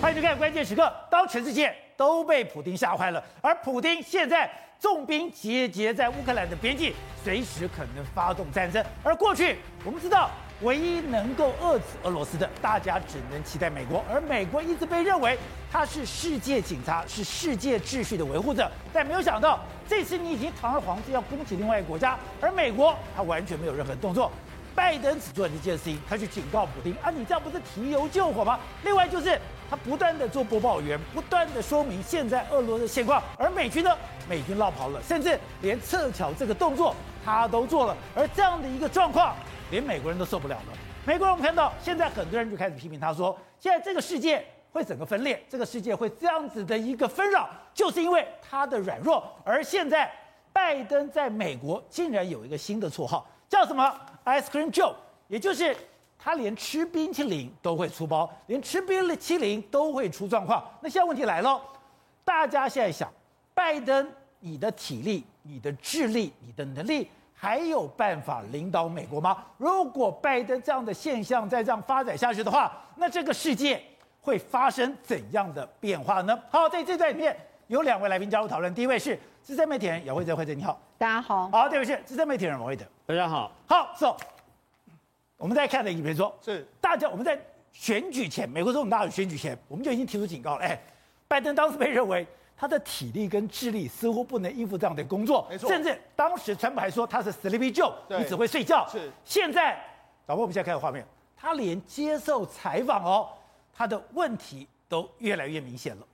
欢迎收看关键时刻。当全世界都被普丁吓坏了，而普丁现在重兵集结在乌克兰的边境，随时可能发动战争。而过去我们知道，唯一能够遏制俄罗斯的，大家只能期待美国。而美国一直被认为他是世界警察，是世界秩序的维护者。但没有想到，这次你已经堂而皇之要攻击另外一个国家，而美国他完全没有任何动作。拜登只做了一件事情，他去警告普丁啊，你这样不是提油救火吗？另外就是他不断的做播报员，不断的说明现在俄罗斯的现况，而美军呢，美军落跑了，甚至连撤侨这个动作他都做了，而这样的一个状况，连美国人都受不了了。美国人我们看到现在很多人就开始批评他说，现在这个世界会整个分裂，这个世界会这样子的一个纷扰，就是因为他的软弱。而现在拜登在美国竟然有一个新的绰号，叫什么？Ice Cream Joe，也就是他连吃冰淇淋都会出包，连吃冰淇淋都会出状况。那现在问题来了，大家现在想，拜登，你的体力、你的智力、你的能力，还有办法领导美国吗？如果拜登这样的现象再这样发展下去的话，那这个世界会发生怎样的变化呢？好，在这段里面有两位来宾加入讨论，第一位是资深媒体人姚惠贞，惠贞你好。大家好，好，对不起资深媒体人王慧德，大家好，好，so, 我们在看的影片说，是。大家我们在选举前，美国总统大选选举前，我们就已经提出警告了，哎，拜登当时被认为他的体力跟智力似乎不能应付这样的工作，没错，甚至当时川普还说他是 Sleepy Joe，你只会睡觉，是，现在，老婆，我们现在看的画面，他连接受采访哦，他的问题都越来越明显了。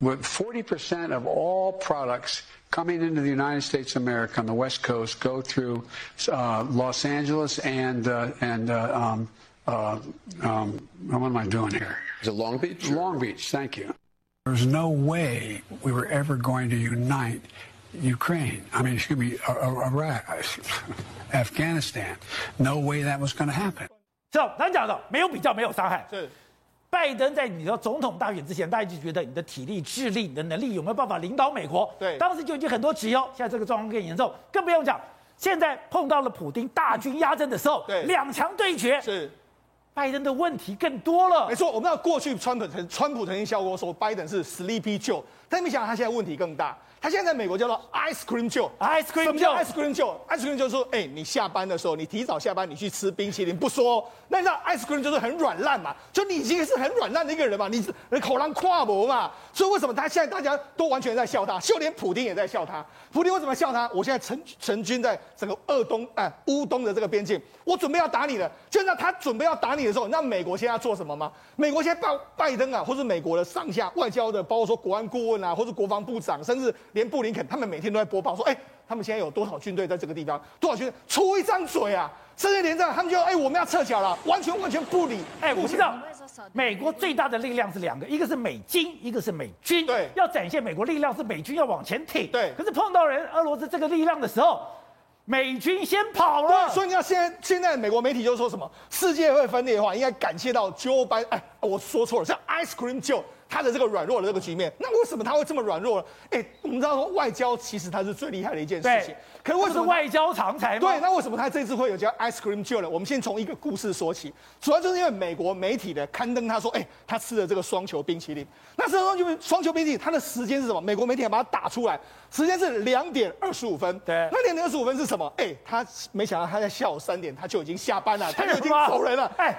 With 40% of all products coming into the United States of America on the West Coast go through uh, Los Angeles and, uh, and uh, um, uh, um, what am I doing here? Is it Long Beach? Long Beach, thank you. There's no way we were ever going to unite Ukraine. I mean, excuse me, Iraq, Afghanistan. No way that was going to happen. So, 咱讲的没有比较，没有伤害。是。 拜登在你的总统大选之前，大家就觉得你的体力、智力、你的能力有没有办法领导美国？对，当时就已经很多质疑哦。现在这个状况更严重，更不用讲，现在碰到了普丁大军压阵的时候，对，两强对决，是，拜登的问题更多了。没错，我们知道过去川普曾川普曾经笑过说拜登是 Sleepy Joe，但没想到他现在问题更大。他现在在美国叫做 Ice Cream Joe，Ice Cream Joe，Ice Cream Joe，Ice Cream Joe 说，哎、欸，你下班的时候，你提早下班，你去吃冰淇淋不说，那你知道 Ice Cream 就是很软烂嘛，就你已经是很软烂的一个人嘛，你是口浪跨博嘛，所以为什么他现在大家都完全在笑他，就连普丁也在笑他。普丁为什么笑他？我现在成成军在整个鄂东哎乌东的这个边境，我准备要打你了。就在他准备要打你的时候，那美国现在要做什么吗？美国现在拜拜登啊，或是美国的上下外交的，包括说国安顾问啊，或是国防部长，甚至连布林肯他们。每天都在播报说，哎、欸，他们现在有多少军队在这个地方？多少军队？出一张嘴啊！甚至连这样，他们就哎、欸，我们要撤侨了，完全完全不理。哎、欸，我知道，美国最大的力量是两个，一个是美金，一个是美军。对，要展现美国力量是美军要往前挺。对，可是碰到人俄罗斯这个力量的时候，美军先跑了。所以你要现在现在美国媒体就说什么世界会分裂的话，应该感谢到 Joe Biden。哎，我说错了，是 Ice Cream Joe。他的这个软弱的这个局面，那为什么他会这么软弱呢？哎，我们知道说外交其实他是最厉害的一件事情，可是为什么是外交常才？对，那为什么他这次会有叫 Ice Cream Joe 呢？我们先从一个故事说起，主要就是因为美国媒体的刊登他说，哎，他吃了这个双球冰淇淋。那时候因为双球冰淇淋，它的时间是什么？美国媒体还把它打出来，时间是两点二十五分。对，那两点二十五分是什么？哎，他没想到他在下午三点他就已经下班了，他就已经走人了。哎。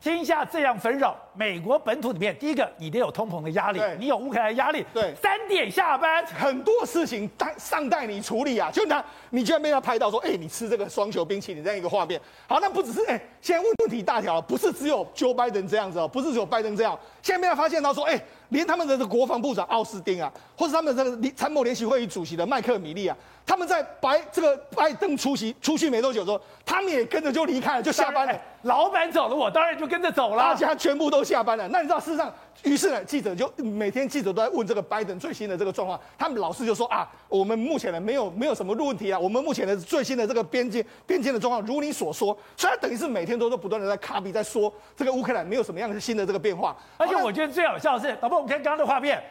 天下这样纷扰，美国本土里面，第一个你得有通膨的压力，你有乌克兰的压力，对，三点下班，很多事情待尚待你处理啊。就拿你居然被他拍到说，哎、欸，你吃这个双球冰淇淋这样一个画面。好，那不只是哎、欸，现在问问题大条，不是只有 Joe Biden 这样子哦，不是只有拜登这样，现在被他发现到说，哎、欸，连他们的这个国防部长奥斯汀啊，或者他们的这个参谋联席会议主席的麦克米利啊。他们在白这个拜登出席出去没多久之后，他们也跟着就离开了，就下班了。老板走了，我当然就跟着走了。大家全部都下班了。那你知道事实上，于是呢，记者就每天记者都在问这个拜登最新的这个状况。他们老是就说啊，我们目前呢没有没有什么问题啊，我们目前的最新的这个边境边境的状况如你所说。所以他等于是每天都都不断的在卡比在说这个乌克兰没有什么样的新的这个变化。而且我觉得最好笑的是，导播，我们看刚刚的画面。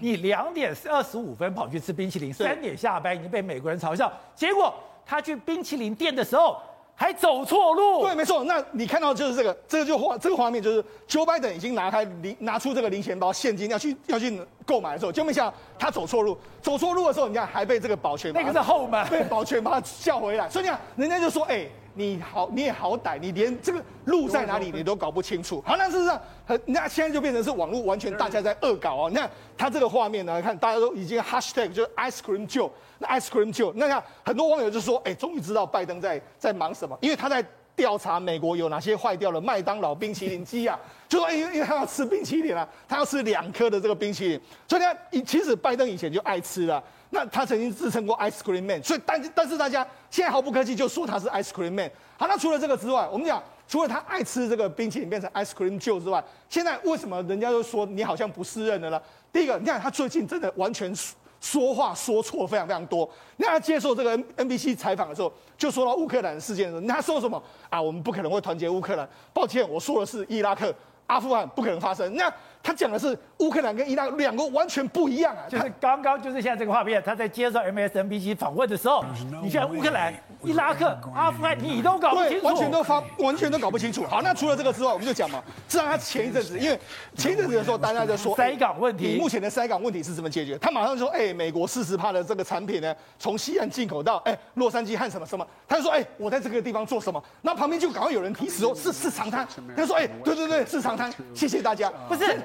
你两点二十五分跑去吃冰淇淋，三点下班已经被美国人嘲笑。结果他去冰淇淋店的时候，还走错路。对，没错。那你看到就是这个，这个就画这个画面，就是 Joe Biden 已经拿开零拿出这个零钱包现金要去要去购买的时候，就没想到他走错路，走错路的时候，你看还被这个保全那个是后门，被保全把他叫回来。所以你看，人家就说，哎。你好，你也好歹，你连这个路在哪里你都搞不清楚。好，那事实上，那现在就变成是网络完全大家在恶搞哦。你看他这个画面呢，看大家都已经 hashtag 就是 ice cream Joe，那 ice cream Joe，那看很多网友就说，哎，终于知道拜登在在忙什么，因为他在调查美国有哪些坏掉的麦当劳冰淇淋机啊，就说，哎，因为他要吃冰淇淋啊，他要吃两颗的这个冰淇淋，所以呢，其实拜登以前就爱吃了。那他曾经自称过 Ice Cream Man，所以但但是大家现在毫不客气就说他是 Ice Cream Man。好，那除了这个之外，我们讲除了他爱吃这个冰淇淋变成 Ice Cream Joe 之外，现在为什么人家都说你好像不适任的呢？第一个，你看他最近真的完全说话说错非常非常多。那他接受这个 N NBC 采访的时候，就说到乌克兰事件的时候，你看他说什么啊？我们不可能会团结乌克兰。抱歉，我说的是伊拉克、阿富汗不可能发生。那他讲的是乌克兰跟伊拉克两个完全不一样啊！就是刚刚就是现在这个画面，他在接受 MSNBC 访问的时候，你现在乌克兰、伊拉克、阿富汗，你都搞不清楚，完全都发，完全都搞不清楚。好，那除了这个之外，我们就讲嘛，自然他前一阵子，因为前一阵子的时候，大家在说塞港问题，目前的塞港问题是怎么解决？他马上就说，哎，美国四十帕的这个产品呢，从西岸进口到哎洛杉矶和什么什么，他就说，哎，我在这个地方做什么？那旁边就赶快有人提示说，是是长滩，他说，哎，对对对，是长滩，谢谢大家。不是，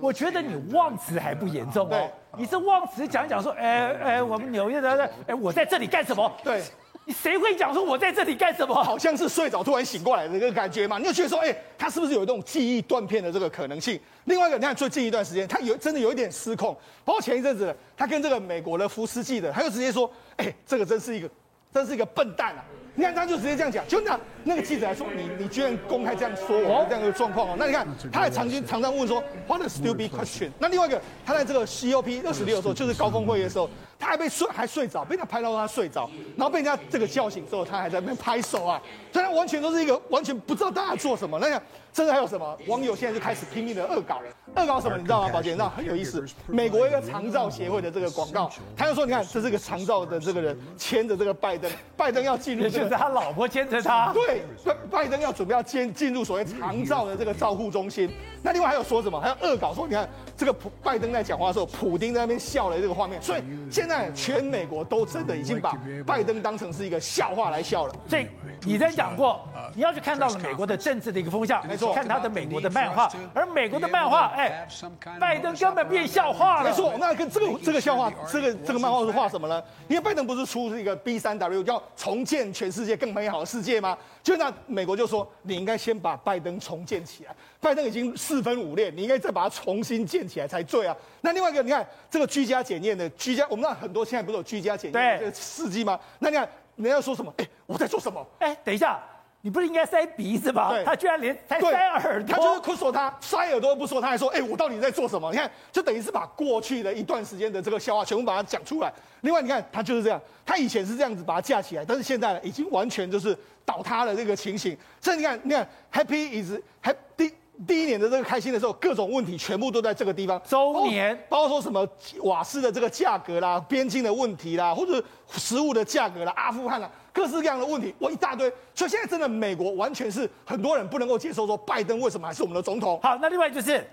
我觉得。你忘词还不严重哦，你是忘词讲讲说，哎哎，我们纽约的，哎，我在这里干什么？对，你谁会讲说我在这里干什么？好像是睡着突然醒过来的这个感觉嘛？你就觉得说，哎，他是不是有一种记忆断片的这个可能性？另外一个，你看最近一段时间，他有真的有一点失控，包括前一阵子，他跟这个美国的福斯记的，他就直接说，哎，这个真是一个，真是一个笨蛋啊！你看他就直接这样讲，就那那个记者来说，你你居然公开这样说我这样的状况哦，那你看他还常经常常问说，What a stupid question？那另外一个，他在这个 COP 二十六的时候，就是高峰会议的时候，他还被睡还睡着，被他拍到他睡着，然后被人家这个叫醒之后，他还在那边拍手啊，所以他完全都是一个完全不知道大家做什么。那个甚至还有什么网友现在就开始拼命的恶搞，恶搞什么你知道吗？宝杰，你知道很有意思，美国一个长照协会的这个广告，他就说，你看这是个长照的这个人牵着这个拜登，拜登要进入。就是他老婆牵着他，对，拜拜登要准备要进进入所谓长照的这个照护中心。那另外还有说什么？还有恶搞说，你看这个普拜登在讲话的时候，普丁在那边笑的这个画面。所以现在全美国都真的已经把拜登当成是一个笑话来笑了。所以你在讲过，你要去看到了美国的政治的一个风向，没错，看他的美国的漫画，而美国的漫画，哎，拜登根本变笑话了。没错，那跟这个这个笑话，这个这个漫画是画什么呢？因为拜登不是出这个 B 三 W 叫重建全世界更美好的世界吗？就那美国就说，你应该先把拜登重建起来。拜登已经四分五裂，你应该再把它重新建起来才对啊。那另外一个，你看这个居家检验的居家，我们那很多现在不是有居家检验的这个司机吗？那你看人家说什么？哎，我在做什么？哎，等一下。你不是应该塞鼻子吗？他居然连塞塞耳朵，他就是不说他塞耳朵不说，他还说，哎、欸，我到底在做什么？你看，就等于是把过去的一段时间的这个笑话全部把它讲出来。另外，你看他就是这样，他以前是这样子把它架起来，但是现在呢，已经完全就是倒塌了这个情形。所以你看，你看，Happy is Happy。第一年的这个开心的时候，各种问题全部都在这个地方。周年，包括说什么瓦斯的这个价格啦、边境的问题啦，或者食物的价格啦、阿富汗啦，各式各样的问题，我，一大堆。所以现在真的美国完全是很多人不能够接受，说拜登为什么还是我们的总统？好，那另外就是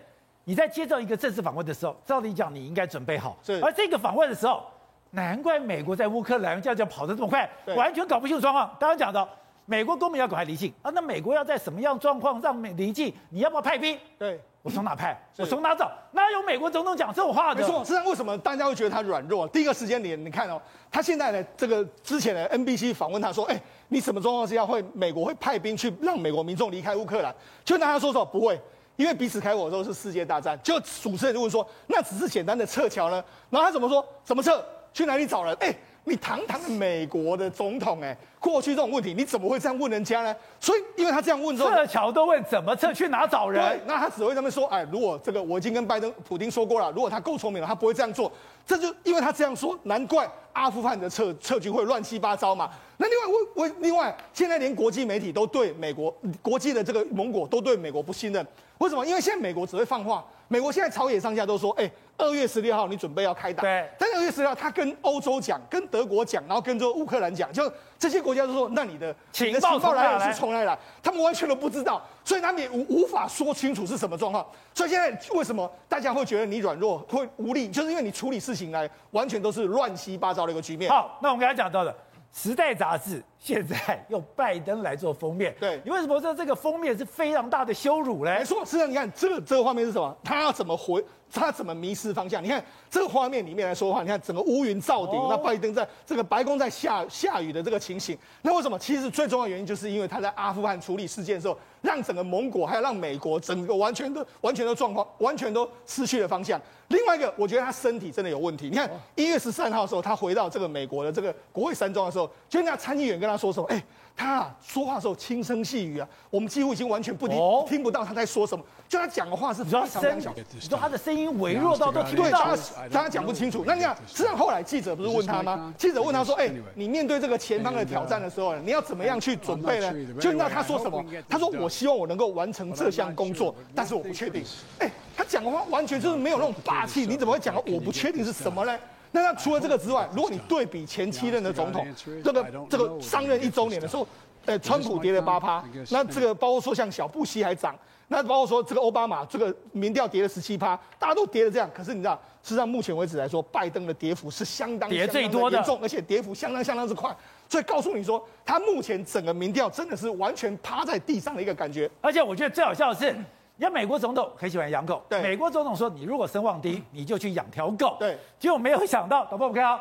你在接受一个正式访问的时候，照理讲你应该准备好。是。而这个访问的时候，难怪美国在乌克兰这样就跑得这么快，完全搞不清楚状况。刚刚讲到。美国公民要赶快离境啊！那美国要在什么样状况让美离境？你要不要派兵？对，我从哪派？我从哪找？哪有美国总统讲这种话的？没错，实际上为什么大家会觉得他软弱？第一个时间点，你看哦，他现在呢，这个之前的 NBC 访问他说，哎，你什么状况之下会美国会派兵去让美国民众离开乌克兰？就拿他说说不会，因为彼此开火的时候是世界大战。就主持人就问说，那只是简单的撤侨呢？然后他怎么说？怎么撤？去哪里找人？哎。你堂堂的美国的总统，哎，过去这种问题你怎么会这样问人家呢？所以，因为他这样问之后，撤侨都问怎么撤，去哪找人？对，那他只会这么说，哎，如果这个我已经跟拜登、普京说过了，如果他够聪明了，他不会这样做。这就因为他这样说，难怪阿富汗的撤撤军会乱七八糟嘛。那另外，我我另外，现在连国际媒体都对美国国际的这个盟国都对美国不信任。为什么？因为现在美国只会放话，美国现在朝野上下都说，哎。二月十六号，你准备要开打。对。但二月十六号，他跟欧洲讲，跟德国讲，然后跟这乌克兰讲，就这些国家都说，那你的情报来源是从哪里来？他们完全都不知道，所以他们也无无法说清楚是什么状况。所以现在为什么大家会觉得你软弱、会无力，就是因为你处理事情来完全都是乱七八糟的一个局面。好，那我们刚才讲到的。时代杂志现在用拜登来做封面，对，你为什么说这个封面是非常大的羞辱呢？没错，实际上你看这个这个画面是什么？他要怎么回？他怎么迷失方向？你看这个画面里面来说的话，你看整个乌云罩顶，哦、那拜登在这个白宫在下下雨的这个情形，那为什么？其实最重要的原因就是因为他在阿富汗处理事件的时候，让整个盟国还有让美国整个完全都完全的状况完全都失去了方向。另外一个，我觉得他身体真的有问题。你看一月十三号的时候，他回到这个美国的这个国会山庄的时候，就那参议员跟他说什么，哎。他、啊、说话的时候轻声细语啊，我们几乎已经完全不听、哦、听不到他在说什么。就他讲的话是非常非常小，你说他的声音微弱到都听不到，他他讲不清楚。那你看，实际上后来记者不是问他吗？记者问他说：“哎、欸，你面对这个前方的挑战的时候，你要怎么样去准备呢？”就那他说什么？他说：“我希望我能够完成这项工作，但是我不确定。”哎，他讲的话完全就是没有那种霸气。你怎么会讲我不确定是什么呢？那他除了这个之外，如果你对比前七任的总统，这个这个上任一周年的时候。呃，川普跌了八趴，那这个包括说像小布希还涨，那包括说这个奥巴马这个民调跌了十七趴，大家都跌了这样。可是你知道，事实上目前为止来说，拜登的跌幅是相当跌最多的严重，而且跌幅相当相当之快。所以告诉你说，他目前整个民调真的是完全趴在地上的一个感觉。而且我觉得最好笑的是，你看美国总统很喜欢养狗，对，美国总统说，你如果声望低，你就去养条狗，对，结果没有想到，导播我们看啊。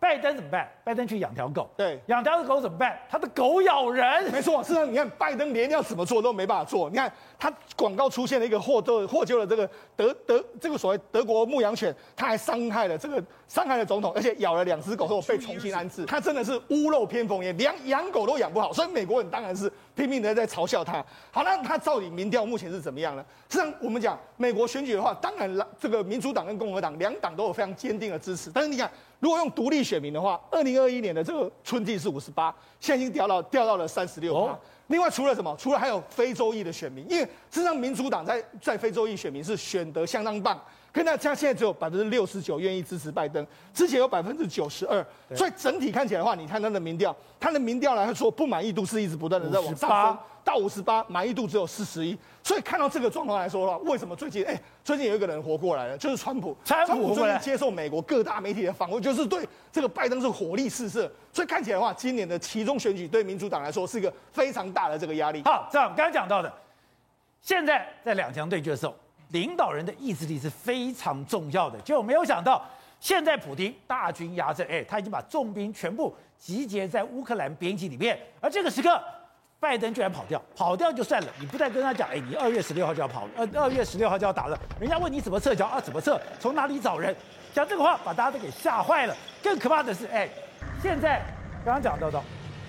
拜登怎么办？拜登去养条狗。对，养条狗怎么办？他的狗咬人。没错，事实上你看，拜登连要怎么做都没办法做。你看他广告出现了一个获得获救了这个德德这个所谓德国牧羊犬，他还伤害了这个伤害了总统，而且咬了两只狗后被重新安置。他真的是屋漏偏逢连，连养狗都养不好，所以美国人当然是拼命的在嘲笑他。好，那他到底民调目前是怎么样呢？实际上我们讲美国选举的话，当然了，这个民主党跟共和党两党都有非常坚定的支持，但是你看。如果用独立选民的话，二零二一年的这个春季是五十八，现在已经掉到掉到了三十六。哦。另外，除了什么？除了还有非洲裔的选民，因为事实上民主党在在非洲裔选民是选得相当棒。跟大家现在只有百分之六十九愿意支持拜登，之前有百分之九十二，所以整体看起来的话，你看他的民调，他的民调来说不满意度是一直不断的在往上升，到五十八，满意度只有四十一。所以看到这个状况来说的话，为什么最近哎，最近有一个人活过来了，就是川普，川普最近接受美国各大媒体的访问，就是对这个拜登是火力四射。所以看起来的话，今年的其中选举对民主党来说是一个非常大的这个压力。好，这样刚才讲到的，现在在两强对决的时候。领导人的意志力是非常重要的，结果没有想到，现在普京大军压阵，哎，他已经把重兵全部集结在乌克兰边境里面，而这个时刻，拜登居然跑掉，跑掉就算了，你不再跟他讲，哎，你二月十六号就要跑，呃，二月十六号就要打了，人家问你怎么撤侨啊，怎么撤，从哪里找人，讲这个话把大家都给吓坏了。更可怕的是，哎，现在刚刚讲到的，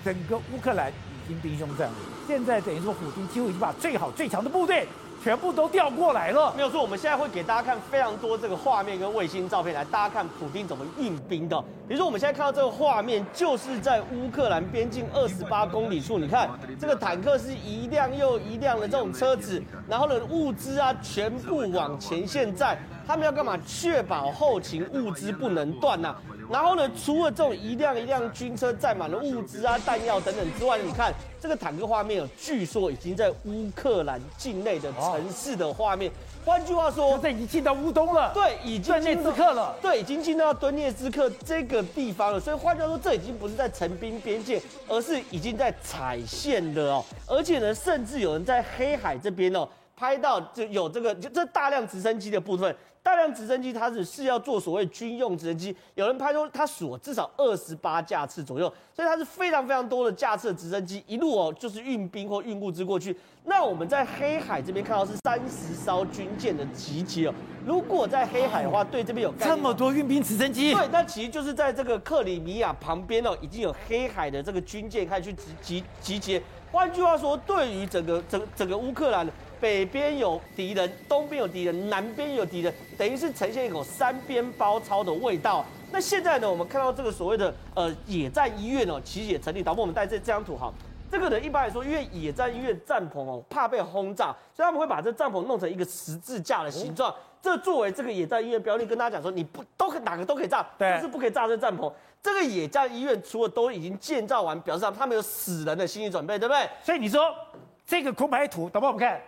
整个乌克兰已经兵凶战危，现在等于说普京几乎已经把最好最强的部队。全部都调过来了，没有错。我们现在会给大家看非常多这个画面跟卫星照片，来大家看普丁怎么运兵的。比如说我们现在看到这个画面，就是在乌克兰边境二十八公里处，你看这个坦克是一辆又一辆的这种车子，然后呢物资啊全部往前线载，他们要干嘛？确保后勤物资不能断呐、然后呢，除了这种一辆一辆军车载满了物资啊、弹药等等之外，你看这个坦克画面，据说已经在乌克兰境内的城市的画面。换句话说，这已经进到乌东了。对，已经顿涅茨克了。对，已经进到顿涅茨克这个地方了。所以换句话说，这已经不是在成兵边界，而是已经在踩线了哦。而且呢，甚至有人在黑海这边哦拍到就有这个就这大量直升机的部分。大量直升机，它是是要做所谓军用直升机。有人拍说，它数至少二十八架次左右，所以它是非常非常多的架次的直升机，一路哦就是运兵或运物资过去。那我们在黑海这边看到是三十艘军舰的集结哦。如果在黑海的话，对这边有这么多运兵直升机，对，那其实就是在这个克里米亚旁边哦，已经有黑海的这个军舰开始去集集集结。换句话说，对于整个整整个乌克兰。北边有敌人，东边有敌人，南边有敌人，等于是呈现一种三边包抄的味道。那现在呢，我们看到这个所谓的呃野战医院哦，其实也成立。导播，我们带这这张图哈，这个呢，一般来说，因为野战医院帐篷哦，怕被轰炸，所以他们会把这帐篷弄成一个十字架的形状。这作为这个野战医院标的，跟大家讲说，你不都可哪个都可以炸，就是不可以炸这帐篷。这个野战医院除了都已经建造完，表示他们有死人的心理准备，对不对？所以你说这个空白图，导播我们看，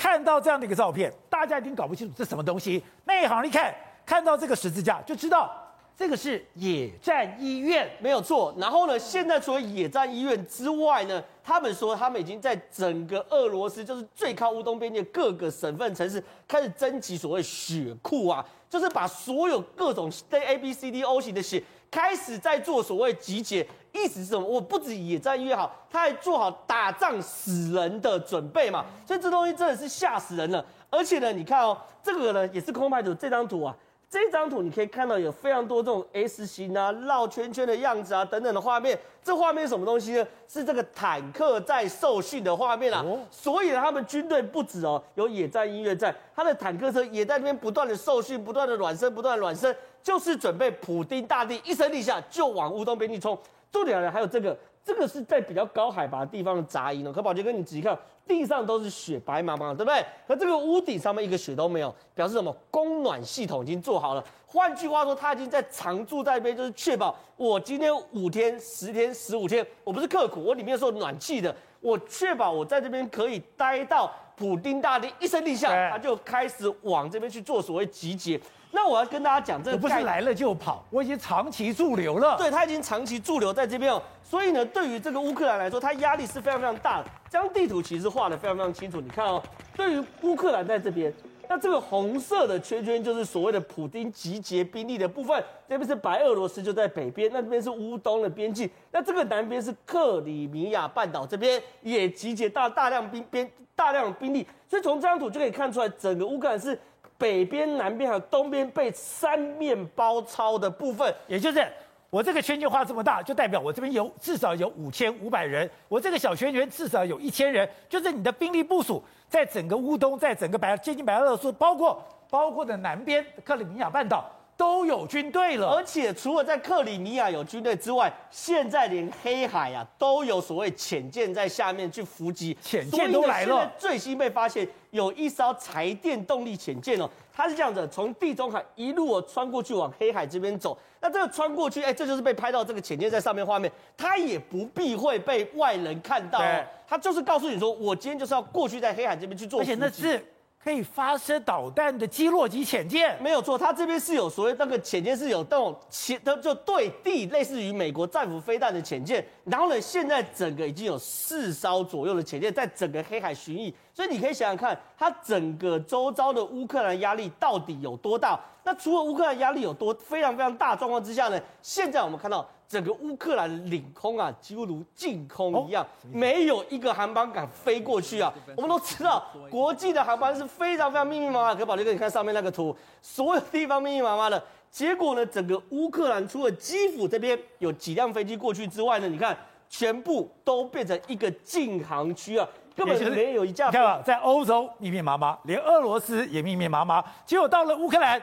看到这样的一个照片，大家一定搞不清楚这什么东西。内行一看，看到这个十字架就知道。这个是野战医院，没有错。然后呢，现在除了野战医院之外呢，他们说他们已经在整个俄罗斯，就是最靠乌东边界各个省份城市开始征集所谓血库啊，就是把所有各种 A B C D O 型的血开始在做所谓集结。意思是什么？我不止野战医院好，他还做好打仗死人的准备嘛。所以这东西真的是吓死人了。而且呢，你看哦，这个呢也是空拍图，这张图啊。这张图你可以看到有非常多这种 S 型啊、绕圈圈的样子啊等等的画面。这画面是什么东西呢？是这个坦克在受训的画面啊。哦、所以呢，他们军队不止哦，有野战音乐在，他的坦克车也在那边不断的受训、不断的暖身、不断的暖身，就是准备普丁大帝一声令下就往乌东边境冲。重点呢，还有这个。这个是在比较高海拔地方的杂音哦，可宝杰哥，你仔细看，地上都是雪，白茫茫，对不对？可这个屋顶上面一个雪都没有，表示什么？供暖系统已经做好了。换句话说，他已经在常驻在那边，就是确保我今天五天、十天、十五天，我不是刻苦，我里面是有暖气的，我确保我在这边可以待到普丁大帝一声令下，他就开始往这边去做所谓集结。那我要跟大家讲，这个不是来了就跑，我已经长期驻留了。对，他已经长期驻留在这边哦，所以呢，对于这个乌克兰来说，他压力是非常非常大的。这张地图其实画的非常非常清楚，你看哦，对于乌克兰在这边，那这个红色的圈圈就是所谓的普丁集结兵力的部分，这边是白俄罗斯就在北边，那边是乌东的边境，那这个南边是克里米亚半岛这边也集结大大量兵边大量兵力，所以从这张图就可以看出来，整个乌克兰是。北边、南边还有东边被三面包抄的部分，也就是我这个圈圈画这么大，就代表我这边有至少有五千五百人，我这个小圈圈至少有一千人，就是你的兵力部署在整个乌东，在整个白接近白俄罗斯，包括包括的南边克里米亚半岛。都有军队了，而且除了在克里米亚有军队之外，现在连黑海啊都有所谓潜舰在下面去伏击，潜舰都来了。现在最新被发现有一艘柴电动力潜舰哦，它是这样子，从地中海一路哦穿过去往黑海这边走。那这个穿过去，哎，这就是被拍到这个潜舰在上面画面，它也不避讳被外人看到，它就是告诉你说，我今天就是要过去在黑海这边去做，而且那是。可以发射导弹的基洛级潜舰没有错，它这边是有所谓那个潜舰是有那种潜，它就对地类似于美国战斧飞弹的潜舰。然后呢，现在整个已经有四艘左右的潜舰在整个黑海巡弋，所以你可以想想看，它整个周遭的乌克兰压力到底有多大？那除了乌克兰压力有多非常非常大状况之下呢，现在我们看到。整个乌克兰领空啊，几乎如净空一样，没有一个航班敢飞过去啊。我们都 知道，国际的航班是非常非常密密麻麻。可宝杰哥，你看上面那个图，所有地方密密麻麻的。结果呢，整个乌克兰除了基辅这边有几辆飞机过去之外呢，你看全部都变成一个禁航区啊，根本就没有一架。你看吧，在欧洲密密麻麻，连俄罗斯也密密麻麻，结果到了乌克兰。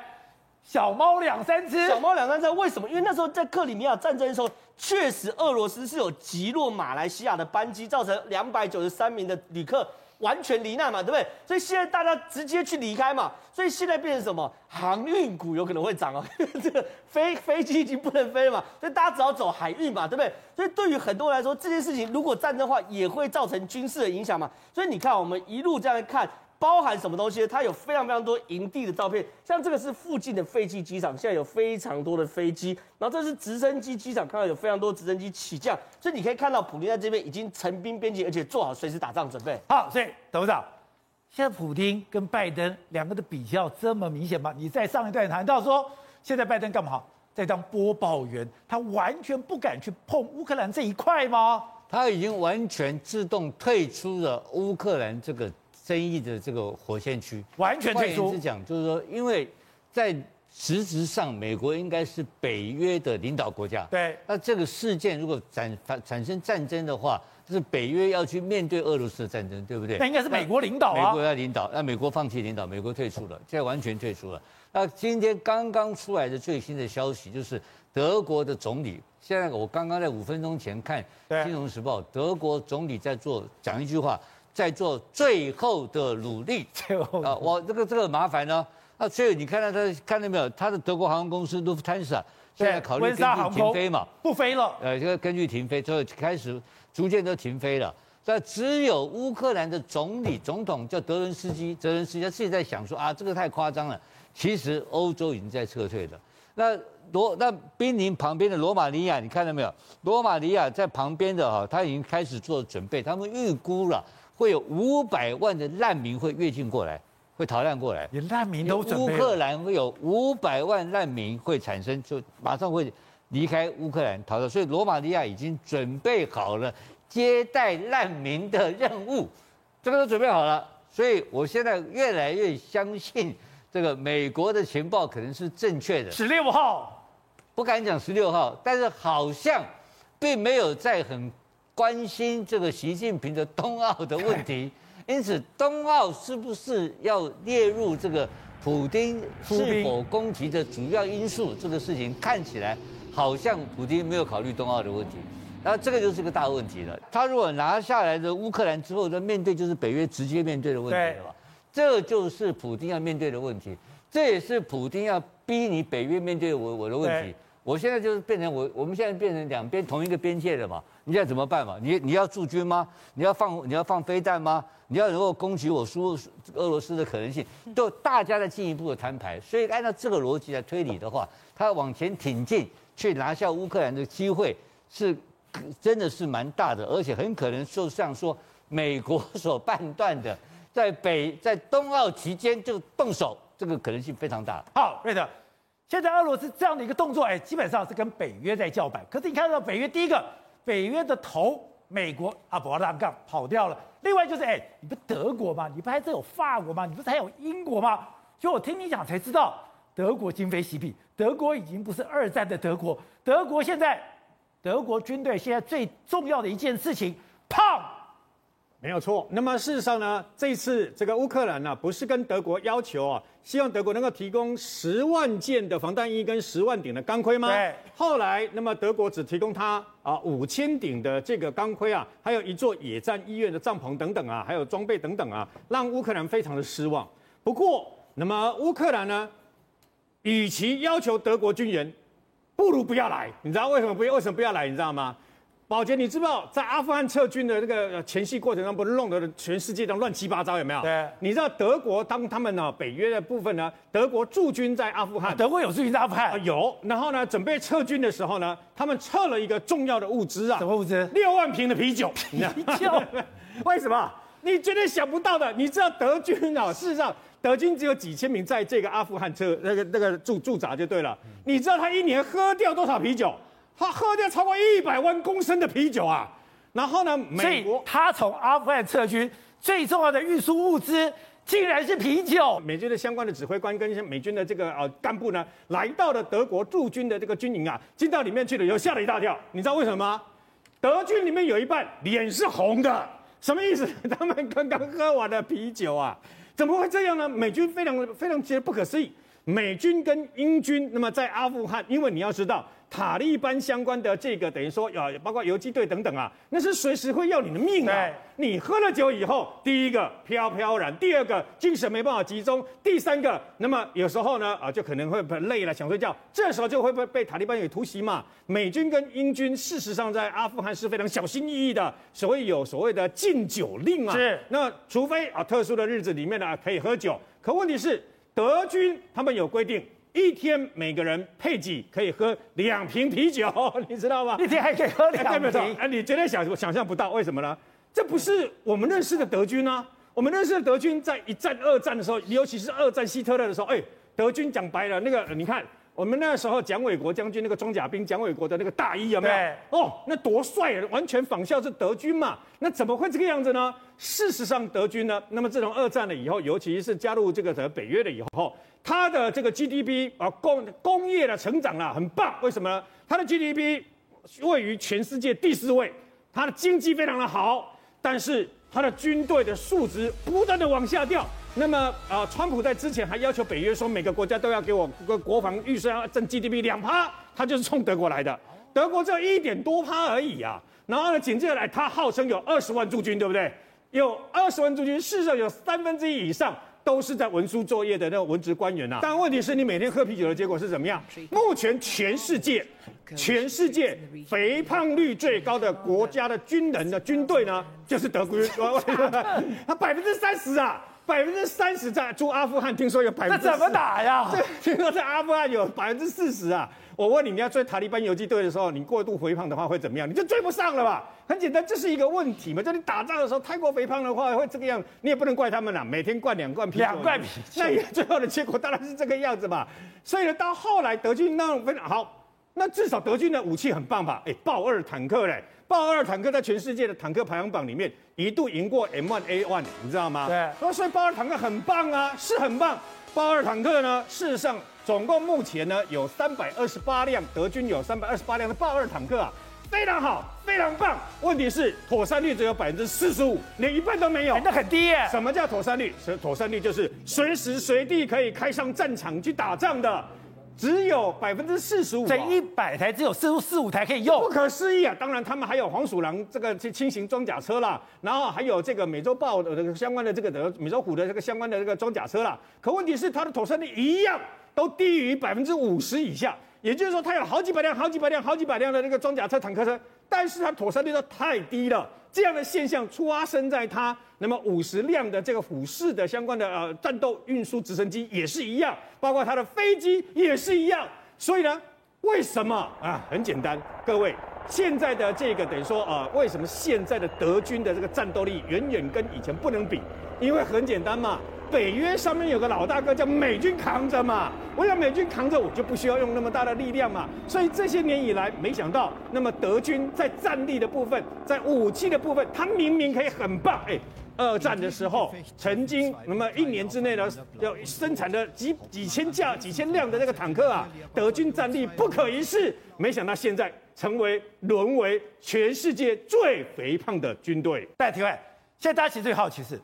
小猫两三只，小猫两三只，为什么？因为那时候在克里米亚战争的时候，确实俄罗斯是有击落马来西亚的班机，造成两百九十三名的旅客完全罹难嘛，对不对？所以现在大家直接去离开嘛，所以现在变成什么？航运股有可能会涨哦，这个飞飞机已经不能飞了嘛，所以大家只要走海运嘛，对不对？所以对于很多人来说，这件事情如果战争的话，也会造成军事的影响嘛。所以你看，我们一路这样看。包含什么东西？它有非常非常多营地的照片，像这个是附近的废弃机场，现在有非常多的飞机。然后这是直升机机场，看到有非常多直升机起降，所以你可以看到普丁在这边已经成兵边境，而且做好随时打仗准备。好，所以董事长，现在普丁跟拜登两个的比较这么明显吗？你在上一段谈到说，现在拜登干嘛？在当播报员，他完全不敢去碰乌克兰这一块吗？他已经完全自动退出了乌克兰这个。争议的这个火线区完全退出。换言之讲，就是说，因为在实质上，美国应该是北约的领导国家。对。那这个事件如果产产生战争的话，就是北约要去面对俄罗斯的战争，对不对？那应该是美国领导啊。美国要领导，那美国放弃领导，美国退出了，现在完全退出了。那今天刚刚出来的最新的消息就是，德国的总理，现在我刚刚在五分钟前看《金融时报》，德国总理在做讲一句话，在做最后的努力。最后啊，我这个这个麻烦呢，啊，所以你看到他看到没有？他的德国航空公司 Lufthansa 现在考虑根据停飞嘛，不飞了。呃，这个根据停飞，之后开始逐渐都停飞了。那只有乌克兰的总理总统叫德伦斯基，泽伦斯基他自己在想说啊，这个太夸张了。其实欧洲已经在撤退了。那罗那濒临旁边的罗马尼亚，你看到没有？罗马尼亚在旁边的哈，他已经开始做准备。他们预估了会有五百万的难民会越境过来，会逃难过来。连难民都准备。乌克兰会有五百万难民会产生，就马上会离开乌克兰逃到。所以罗马尼亚已经准备好了。接待难民的任务，这个都准备好了，所以我现在越来越相信这个美国的情报可能是正确的。十六号，不敢讲十六号，但是好像并没有在很关心这个习近平的冬奥的问题，因此冬奥是不是要列入这个普京是否攻击的主要因素？这个事情看起来好像普京没有考虑冬奥的问题。那这个就是个大问题了。他如果拿下来的乌克兰之后，那面对就是北约直接面对的问题了吧？这就是普京要面对的问题，这也是普京要逼你北约面对我我的问题。我现在就是变成我，我们现在变成两边同一个边界了嘛？你现在怎么办嘛？你你要驻军吗？你要放你要放飞弹吗？你要能够攻击我苏俄罗斯的可能性，都大家在进一步的摊牌。所以按照这个逻辑来推理的话，他往前挺进去拿下乌克兰的机会是。真的是蛮大的，而且很可能就像说美国所判断的，在北在冬奥期间就动手，这个可能性非常大。好，瑞德，现在俄罗斯这样的一个动作，哎，基本上是跟北约在叫板。可是你看到北约第一个，北约的头美国啊，不拉杠跑掉了。另外就是，哎，你不德国吗？你不还是有法国吗？你不是还有英国吗？就我听你讲才知道，德国今非昔比，德国已经不是二战的德国，德国现在。德国军队现在最重要的一件事情，胖，没有错。那么事实上呢，这次这个乌克兰呢，不是跟德国要求啊，希望德国能够提供十万件的防弹衣跟十万顶的钢盔吗？对。后来，那么德国只提供他啊五千顶的这个钢盔啊，还有一座野战医院的帐篷等等啊，还有装备等等啊，让乌克兰非常的失望。不过，那么乌克兰呢，与其要求德国军人。不如不要来，你知道为什么不要？为什么不要来？你知道吗？宝杰，你知不知道在阿富汗撤军的这个前夕过程中，不是弄得全世界都乱七八糟，有没有？对。你知道德国当他们呢北约的部分呢，德国驻军在阿富汗，啊、德国有驻军在阿富汗、啊，有。然后呢，准备撤军的时候呢，他们撤了一个重要的物资啊，什么物资？六万瓶的啤酒。啤酒？为什么？你绝对想不到的。你知道德军啊，事实上。德军只有几千名在这个阿富汗撤那个那个驻驻扎就对了。你知道他一年喝掉多少啤酒？他喝掉超过一百万公升的啤酒啊！然后呢，美国他从阿富汗撤军最重要的运输物资竟然是啤酒。美军的相关的指挥官跟美军的这个呃干部呢，来到了德国驻军的这个军营啊，进到里面去了，又吓了一大跳。你知道为什么吗？德军里面有一半脸是红的，什么意思？他们刚刚喝完了啤酒啊！怎么会这样呢？美军非常非常觉得不可思议。美军跟英军，那么在阿富汗，因为你要知道。塔利班相关的这个等于说，啊，包括游击队等等啊，那是随时会要你的命啊。你喝了酒以后，第一个飘飘然，第二个精神没办法集中，第三个，那么有时候呢，啊，就可能会累了想睡觉，这时候就会被被塔利班给突袭嘛。美军跟英军事实上在阿富汗是非常小心翼翼的，所以有所谓的禁酒令啊。是。那除非啊特殊的日子里面呢可以喝酒，可问题是德军他们有规定。一天每个人配给可以喝两瓶啤酒，你知道吗？一天还可以喝两瓶，哎，你绝对想想象不到，为什么呢？这不是我们认识的德军啊！我们认识的德军在一战、二战的时候，尤其是二战希特勒的时候，哎，德军讲白了，那个你看。我们那时候蒋纬国将军那个装甲兵，蒋纬国的那个大衣有没有？对哦，那多帅啊！完全仿效是德军嘛。那怎么会这个样子呢？事实上，德军呢，那么自从二战了以后，尤其是加入这个北约了以后，它的这个 GDP 啊工工业的成长啊很棒。为什么呢？它的 GDP 位于全世界第四位，它的经济非常的好，但是它的军队的数值不断的往下掉。那么呃，川普在之前还要求北约说每个国家都要给我个国防预算要挣 GDP 两趴，他就是冲德国来的。德国只有一点多趴而已啊。然后呢，紧接着来，他号称有二十万驻军，对不对？有二十万驻军，事实上有三分之一以上都是在文书作业的那种文职官员呐、啊。但问题是你每天喝啤酒的结果是怎么样？目前全世界，全世界肥胖率最高的国家的军人的军队呢，就是德军，他百分之三十啊，百分之三十在驻阿富汗，听说有百分之，那怎么打呀？这 听说在阿富汗有百分之四十啊。我问你，你要追塔利班游击队的时候，你过度肥胖的话会怎么样？你就追不上了吧？很简单，这是一个问题嘛。就你打仗的时候太过肥胖的话会这个样，你也不能怪他们啦。每天灌两罐啤酒，两罐啤酒，那最后的结果当然是这个样子嘛。所以呢，到后来德军那种非常好，那至少德军的武器很棒吧？哎，豹二坦克嘞，豹二坦克在全世界的坦克排行榜里面一度赢过 M1A1，你知道吗？对。所以豹二坦克很棒啊，是很棒。豹二坦克呢，事实上。总共目前呢有三百二十八辆，德军有三百二十八辆的豹二坦克啊，非常好，非常棒。问题是妥善率只有百分之四十五，连一半都没有，欸、那很低耶。什么叫妥善率？妥善率就是随时随地可以开上战场去打仗的，只有百分之四十五。这一百台只有四四五台可以用，不可思议啊！当然他们还有黄鼠狼这个轻型装甲车啦，然后还有这个美洲豹的这个相关的这个的美洲虎的这个相关的这个装甲车啦。可问题是它的妥善率一样。都低于百分之五十以下，也就是说，它有好几百辆、好几百辆、好几百辆的那个装甲车、坦克车，但是它妥善率都太低了。这样的现象发生在它那么五十辆的这个虎式的相关的呃战斗运输直升机也是一样，包括它的飞机也是一样。所以呢，为什么啊？很简单，各位，现在的这个等于说啊，为什么现在的德军的这个战斗力远远跟以前不能比？因为很简单嘛。北约上面有个老大哥叫美军扛着嘛，我想美军扛着，我就不需要用那么大的力量嘛。所以这些年以来，没想到那么德军在战力的部分，在武器的部分，他明明可以很棒。哎，二战的时候曾经那么一年之内呢，要生产的几几千架、几千辆的那个坦克啊，德军战力不可一世。没想到现在成为沦为全世界最肥胖的军队。大家提问，现在大家其实最好奇是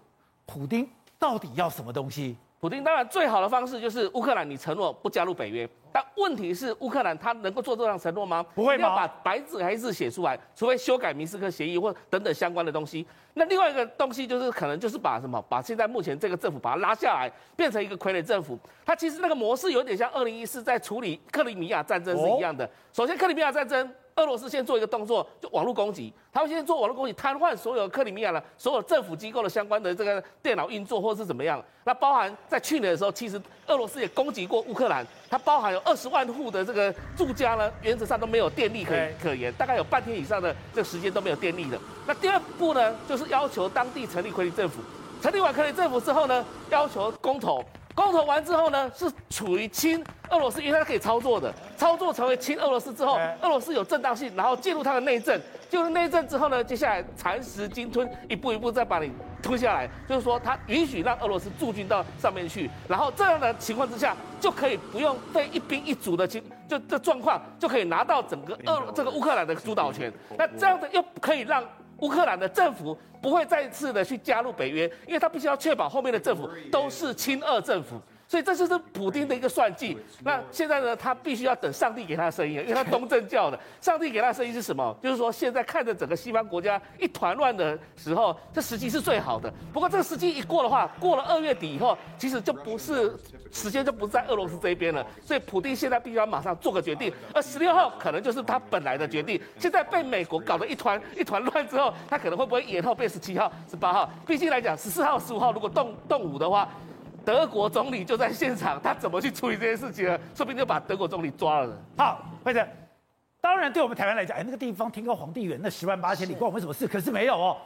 普丁。到底要什么东西？普京当然最好的方式就是乌克兰，你承诺不加入北约。但问题是，乌克兰他能够做这样承诺吗？不会吗？要把白纸黑字写出来，除非修改明斯克协议或等等相关的东西。那另外一个东西就是可能就是把什么，把现在目前这个政府把它拉下来，变成一个傀儡政府。它其实那个模式有点像二零一四在处理克里米亚战争是一样的。首先，克里米亚战争。俄罗斯先做一个动作，就网络攻击。他们先做网络攻击，瘫痪所有克里米亚的所有政府机构的相关的这个电脑运作，或者是怎么样。那包含在去年的时候，其实俄罗斯也攻击过乌克兰，它包含有二十万户的这个住家呢，原则上都没有电力可可言，大概有半天以上的这个时间都没有电力的。那第二步呢，就是要求当地成立傀儡政府。成立完傀儡政府之后呢，要求公投。公投完之后呢，是处于亲俄罗斯，因为它可以操作的，操作成为亲俄罗斯之后，俄罗斯有正当性，然后进入它的内政，进入内政之后呢，接下来蚕食鲸吞，一步一步再把你吞下来，就是说它允许让俄罗斯驻军到上面去，然后这样的情况之下，就可以不用费一兵一卒的情，就这状况就可以拿到整个俄这个乌克兰的主导权，那这样的又可以让。乌克兰的政府不会再次的去加入北约，因为他必须要确保后面的政府都是亲俄政府。所以这就是普丁的一个算计。那现在呢，他必须要等上帝给他的声音，因为他东正教的。上帝给他的声音是什么？就是说，现在看着整个西方国家一团乱的时候，这时机是最好的。不过这个时机一过的话，过了二月底以后，其实就不是时间就不在俄罗斯这一边了。所以普丁现在必须要马上做个决定。而十六号可能就是他本来的决定。现在被美国搞得一团一团乱之后，他可能会不会延后变十七号、十八号？毕竟来讲，十四号、十五号如果动动武的话。德国总理就在现场，他怎么去处理这件事情呢？说不定就把德国总理抓了呢。好，或者，当然对我们台湾来讲，哎，那个地方天高皇帝远，那十万八千里关我们什么事？可是没有哦，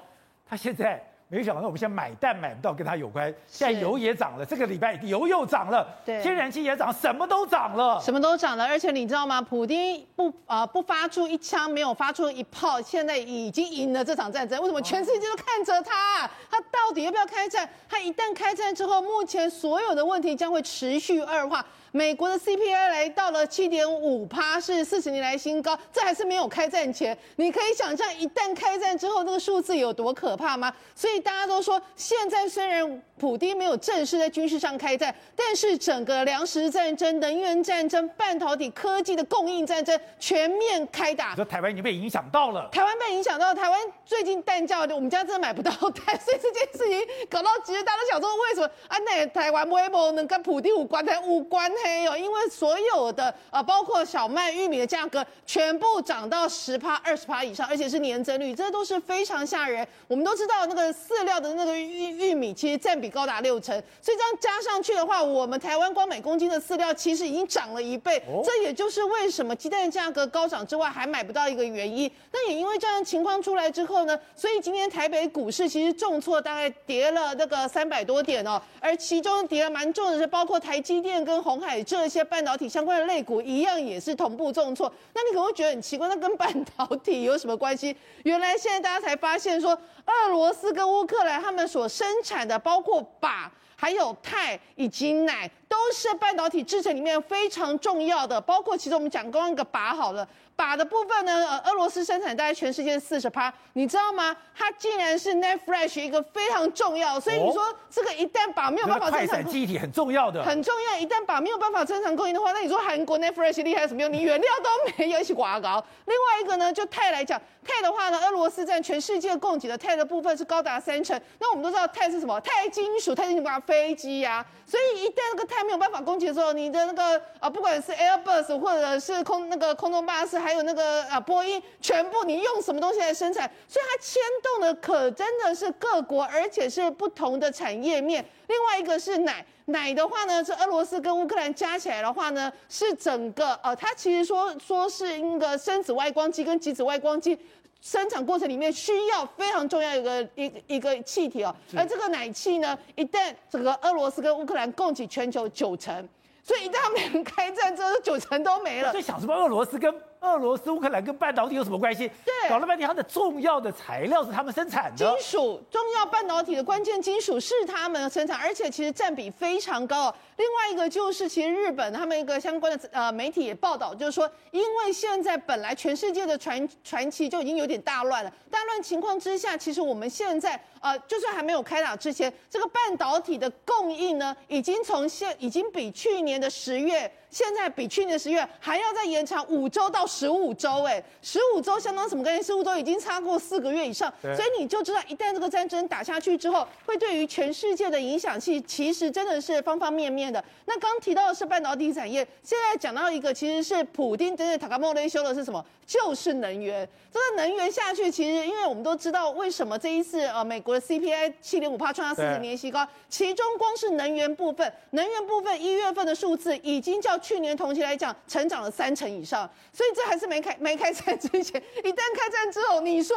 他现在。没想到我们现在买蛋买不到，跟它有关。现在油也涨了，这个礼拜油又涨了，对，天然气也涨，什么都涨了，什么都涨了。而且你知道吗？普丁不啊、呃、不发出一枪，没有发出一炮，现在已经赢了这场战争。为什么全世界都看着他？他到底要不要开战？他一旦开战之后，目前所有的问题将会持续恶化。美国的 CPI 来到了七点五趴，是四十年来新高，这还是没有开战前。你可以想象，一旦开战之后，那个数字有多可怕吗？所以大家都说，现在虽然普丁没有正式在军事上开战，但是整个粮食战争、能源战争、半导体科技的供应战争全面开打。说台湾已经被影响到了，台湾被影响到，台湾最近蛋价，我们家真的买不到蛋，所以这件事情搞到其实大家都想说，为什么啊？那台湾微博能跟普丁无关？台无关黑哦，因为所有的啊，包括小麦、玉米的价格全部涨到十趴、二十趴以上，而且是年增率，这都是非常吓人。我们都知道那个 饲料的那个玉玉米，其实占比高达六成，所以这样加上去的话，我们台湾光每公斤的饲料其实已经涨了一倍。这也就是为什么鸡蛋价格高涨之外，还买不到一个原因。那也因为这样情况出来之后呢，所以今天台北股市其实重挫，大概跌了那个三百多点哦，而其中跌了蛮重的是包括台积电跟红海这些半导体相关的类股一样，也是同步重挫。那你可能会觉得很奇怪，那跟半导体有什么关系？原来现在大家才发现说，俄罗斯跟乌克兰他们所生产的，包括靶、还有钛以及奶，都是半导体制成里面非常重要的。包括其实我们讲刚刚一个靶好了。鈀的部分呢，呃，俄罗斯生产大概全世界四十趴，你知道吗？它竟然是 NAND Flash 一个非常重要，所以你说这个一旦靶没有办法生产，快闪记忆体很重要的，很重要。一旦靶没有办法生产供应的话，那你说韩国 NAND Flash 厉害什么用？你原料都没有，一起刮高。另外一个呢，就钛来讲，钛的话呢，俄罗斯占全世界供给的钛的部分是高达三成。那我们都知道钛是什么？钛金属，钛金属啊，飞机呀。所以一旦那个钛没有办法供给的时候，你的那个啊，不管是 Airbus 或者是空那个空中巴士，还有那个啊。波音全部你用什么东西来生产？所以它牵动的可真的是各国，而且是不同的产业面。另外一个是奶。奶的话呢，是俄罗斯跟乌克兰加起来的话呢，是整个呃，它其实说说是那个生子外光机跟极子外光机生产过程里面需要非常重要一个一一个气体哦。而这个奶气呢，一旦整个俄罗斯跟乌克兰供给全球九成，所以一旦他们开战，这九成都没了。所以想什么俄罗斯跟？俄罗斯、乌克兰跟半导体有什么关系？对，搞了半天，它的重要的材料是他们生产的，金属重要半导体的关键金属是他们生产，而且其实占比非常高。另外一个就是，其实日本他们一个相关的呃媒体也报道，就是说，因为现在本来全世界的传传奇就已经有点大乱了，大乱情况之下，其实我们现在呃，就算还没有开打之前，这个半导体的供应呢，已经从现已经比去年的十月。现在比去年十月还要再延长五周到十五周，哎，十五周相当什么概念？十五周已经超过四个月以上，所以你就知道，一旦这个战争打下去之后，会对于全世界的影响其其实真的是方方面面的。那刚提到的是半导体产业，现在讲到一个其实是普丁真的塔卡莫雷修的是什么？就是能源。这个能源下去，其实因为我们都知道，为什么这一次呃美国的 CPI 七点五帕创下四十年新高，其中光是能源部分，能源部分一月份的数字已经去年同期来讲成长了三成以上，所以这还是没开没开战之前，一旦开战之后，你说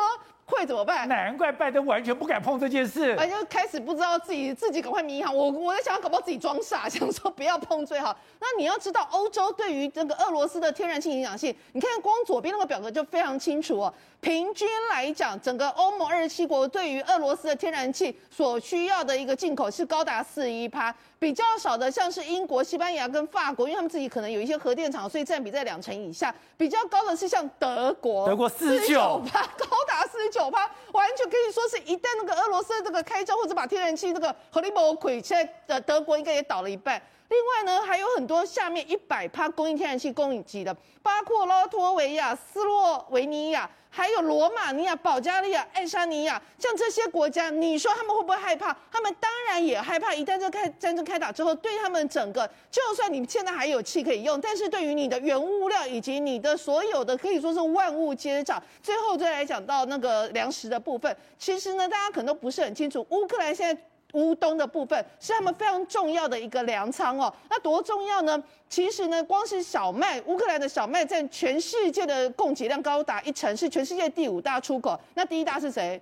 会怎么办？难怪拜登完全不敢碰这件事，啊就开始不知道自己自己赶快迷航。我我在想要搞不好自己装傻，想说不要碰最好。那你要知道，欧洲对于这个俄罗斯的天然气影响性，你看光左边那个表格就非常清楚哦。平均来讲，整个欧盟二十七国对于俄罗斯的天然气所需要的一个进口是高达四一趴，比较少的像是英国、西班牙跟法国，因为他们自己可能有一些核电厂，所以占比在两成以下。比较高的是像德国，德国四十九趴，高达四十九趴，完全可以说是一旦那个俄罗斯这个开张或者把天然气这个核利莫亏，现在的德国应该也倒了一半。另外呢，还有很多下面一百趴供应天然气供应机的，包括拉脱维亚、斯洛维尼亚。还有罗马尼亚、保加利亚、爱沙尼亚，像这些国家，你说他们会不会害怕？他们当然也害怕。一旦这开战争开打之后，对他们整个，就算你现在还有气可以用，但是对于你的原物料以及你的所有的，可以说是万物皆涨。最后再来讲到那个粮食的部分，其实呢，大家可能都不是很清楚，乌克兰现在。乌东的部分是他们非常重要的一个粮仓哦，那多重要呢？其实呢，光是小麦，乌克兰的小麦占全世界的供给量高达一成，是全世界第五大出口。那第一大是谁？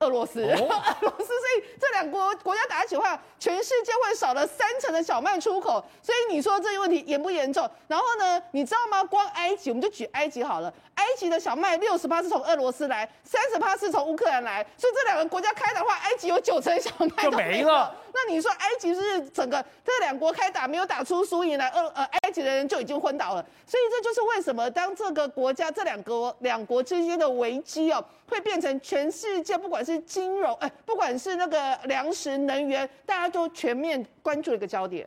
俄罗斯，俄罗斯，所以这两国国家打起话，全世界会少了三成的小麦出口。所以你说这个问题严不严重？然后呢，你知道吗？光埃及，我们就举埃及好了。埃及的小麦六十趴是从俄罗斯来，三十趴是从乌克兰来。所以这两个国家开的话，埃及有九成小麦就没了。那你说埃及是整个这两国开打没有打出输赢来，呃呃，埃及的人就已经昏倒了。所以这就是为什么当这个国家这两国两国之间的危机哦，会变成全世界不管。是金融，哎，不管是那个粮食能源，大家都全面关注一个焦点。